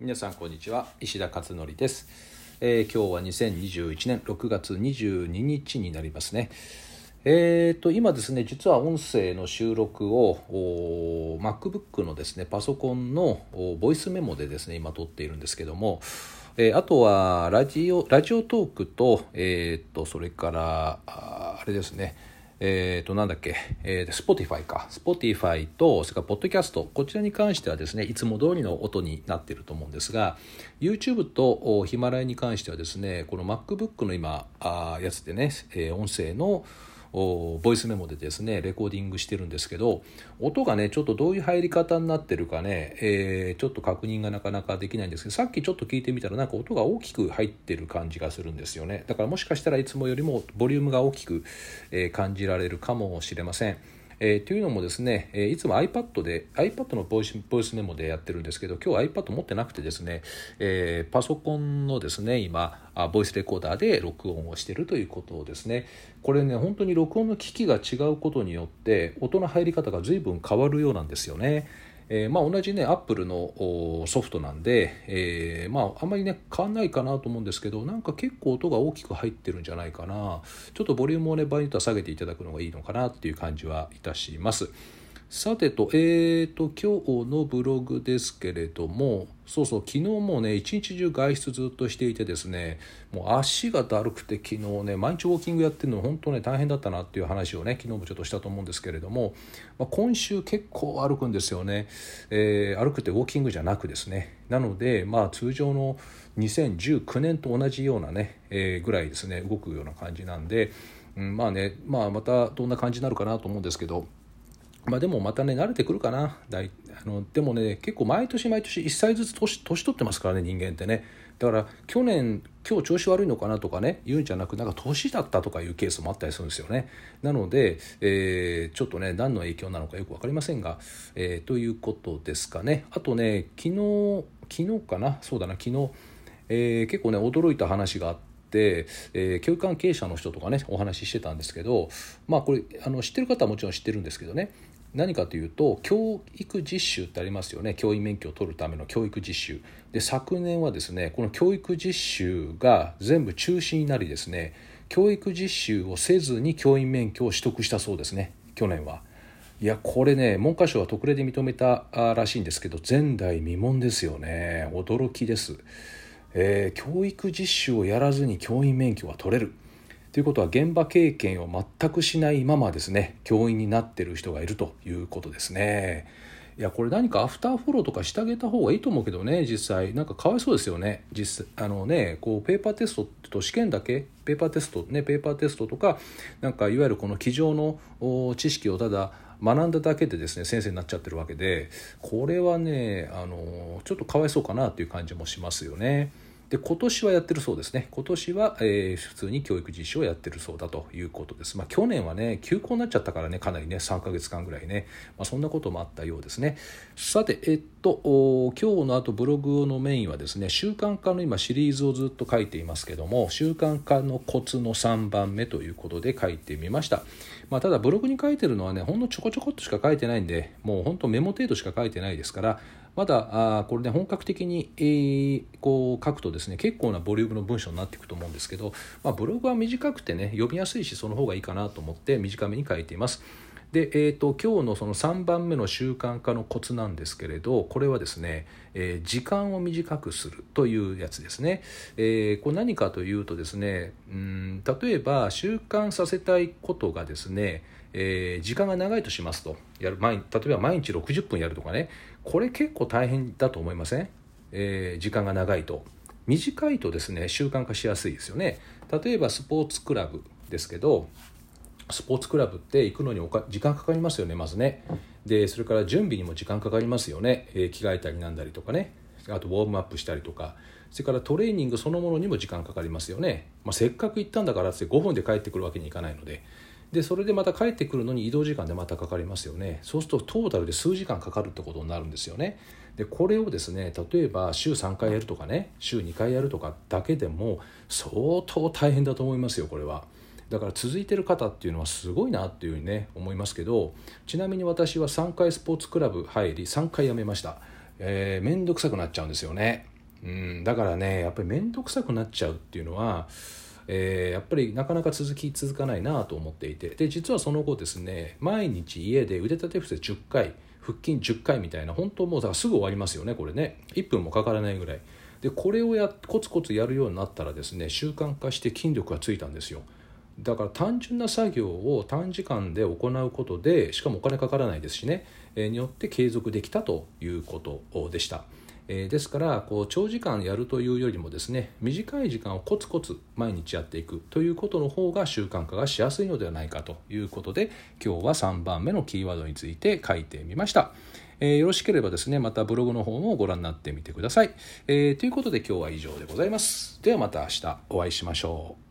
皆さんこんにちは。石田勝則です、えー、今日は2021年6月22日になりますね。えーと今ですね実は音声の収録を MacBook のですねパソコンのボイスメモでですね今撮っているんですけどもえー、あとはラジオラジオトークと,、えーとそれからあれですね。えっ、ー、と、なんだっけ、えー、Spotify か。Spotify と、それから Podcast、こちらに関してはですね、いつも通りの音になっていると思うんですが、YouTube とヒマラヤに関してはですね、この MacBook の今、あやつでね、えー、音声の、ボイスメモでですねレコーディングしてるんですけど音がねちょっとどういう入り方になってるかね、えー、ちょっと確認がなかなかできないんですけどさっきちょっと聞いてみたらなんか音が大きく入ってる感じがするんですよねだからもしかしたらいつもよりもボリュームが大きく、え、感じられるかもしれません。えー、というのもですね、え、いつも iPad で iPad のボイスボイスメモでやってるんですけど今日 iPad 持ってなくてですね、えー、パソコンのですね今ボイスレコーダーで録音をしているということをですねこれね本当に録音の機器が違うことによって音の入り方が随分変わるようなんですよね。えー、まあ、同じねアップルのソフトなんで、えー、まあ、あんまりね変わんないかなと思うんですけどなんか結構音が大きく入ってるんじゃないかなちょっとボリュームをね場合によっては下げていただくのがいいのかなっていう感じはいたします。さてと、えーと、今日のブログですけれども、そうそう、昨日もね、一日中外出ずっとしていてですね、もう足がだるくて昨日ね、毎日ウォーキングやってるの本当ね、大変だったなっていう話をね、昨日もちょっとしたと思うんですけれども、まあ、今週結構歩くんですよね、えー、歩くってウォーキングじゃなくですね、なので、まあ通常の2019年と同じようなね、えー、ぐらいですね、動くような感じなんで、うん、まあね、まあまたどんな感じになるかなと思うんですけど、まあでもまたね慣れてくるかな。大あのでもね結構毎年毎年1歳ずつ年年取ってますからね人間ってね。だから去年今日調子悪いのかなとかね言うんじゃなくなんか年だったとかいうケースもあったりするんですよね。なので、えー、ちょっとね何の影響なのかよく分かりませんが、えー、ということですかね。あとね昨日昨日かな？そうだな昨日、えー、結構ね驚いた話があって、えー、教育関係者の人とかねお話ししてたんですけどまあこれあの知ってる方はもちろん知ってるんですけどね。何かというと教育実習ってありますよね。教員免許を取るための教育実習。で昨年はですねこの教育実習が全部中止になりですね教育実習をせずに教員免許を取得したそうですね。去年は。いやこれね文科省は特例で認めたらしいんですけど前代未聞ですよね。驚きです、えー、教育実習をやらずに教員免許は取れる。ということは現場経験を全くしないままですね教員になってる人がいるということですね。いやこれ何かアフターフォローとかしてあげた方がいいと思うけどね実際なんかかわいそうですよね実あのねこうペーパーテストと試験だけペーパーテストねペーパーテストとかなんかいわゆるこの机上の知識をただ学んだだけでですね先生になっちゃってるわけでこれはねあのちょっとかわいそうかなという感じもしますよね。で今年はやってるそうですね。今年は、えー、普通に教育実習をやってるそうだということです、まあ、去年はね休校になっちゃったからねかなりね3ヶ月間ぐらいね、まあ、そんなこともあったようですね。さてえっと今日のあとブログのメインはですね習慣化の今シリーズをずっと書いていますけども習慣化のコツの3番目ということで書いてみました、まあ、ただブログに書いてるのはねほんのちょこちょこっとしか書いてないんでもうほんとメモ程度しか書いてないですからまだあこれね本格的に、えー、こう書くとですね結構なボリュームの文章になっていくと思うんですけど、まあ、ブログは短くてね読みやすいしその方がいいかなと思って短めに書いています。で、えーと、今日のその3番目の習慣化のコツなんですけれどこれはですね、えー、時間を短くするというやつですね、えー、これ何かというとですねうん例えば習慣させたいことがですねえー、時間が長いとしますとやる毎例えば毎日60分やるとかねこれ結構大変だと思いません、えー、時間が長いと。短いとですね習慣化しやすいですよね。例えばスポーツクラブですけどスポーツクラブって行くのにおか時間かかりますよねまずね。でそれから準備にも時間かかりますよね、えー、着替えたりなんだりとかね。あとウォームアップしたりとか。それからトレーニングそのものにも時間かかりますよね、まあ、せっかく行ったんだからって5分で帰ってくるわけにいかないので。でそれでまた帰ってくるのに移動時間でまたかかりますよねそうするとトータルで数時間かかるってことになるんですよねでこれをですね例えば週3回やるとかね週2回やるとかだけでも相当大変だと思いますよこれは。だから続いてる方っていうのはすごいなっていうふうにね思いますけどちなみに私は3回スポーツクラブ入り3回辞めましたえー、めんどくさくなっちゃうんですよね。うん、だからねやっぱり面倒くさくなっちゃうっていうのは、えー、やっぱりなかなか続き続かないなと思っていて。で実はその後ですね毎日家で腕立て伏せ10回腹筋10回みたいな本当もうだからすぐ終わりますよねこれね。1分もかからないぐらい。でこれをやコツコツやるようになったらですね習慣化して筋力がついたんですよ。だから単純な作業を短時間で行うことでしかもお金かからないですしね、えー、によって継続できたということでした。えー、ですからこう長時間やるというよりもですね短い時間をコツコツ毎日やっていくということの方が習慣化がしやすいのではないかということで今日は3番目のキーワードについて書いてみました。えー、よろしければですねまたブログの方もご覧になってみてください。えー、ということで今日は以上でございます。ではまた明日お会いしましょう。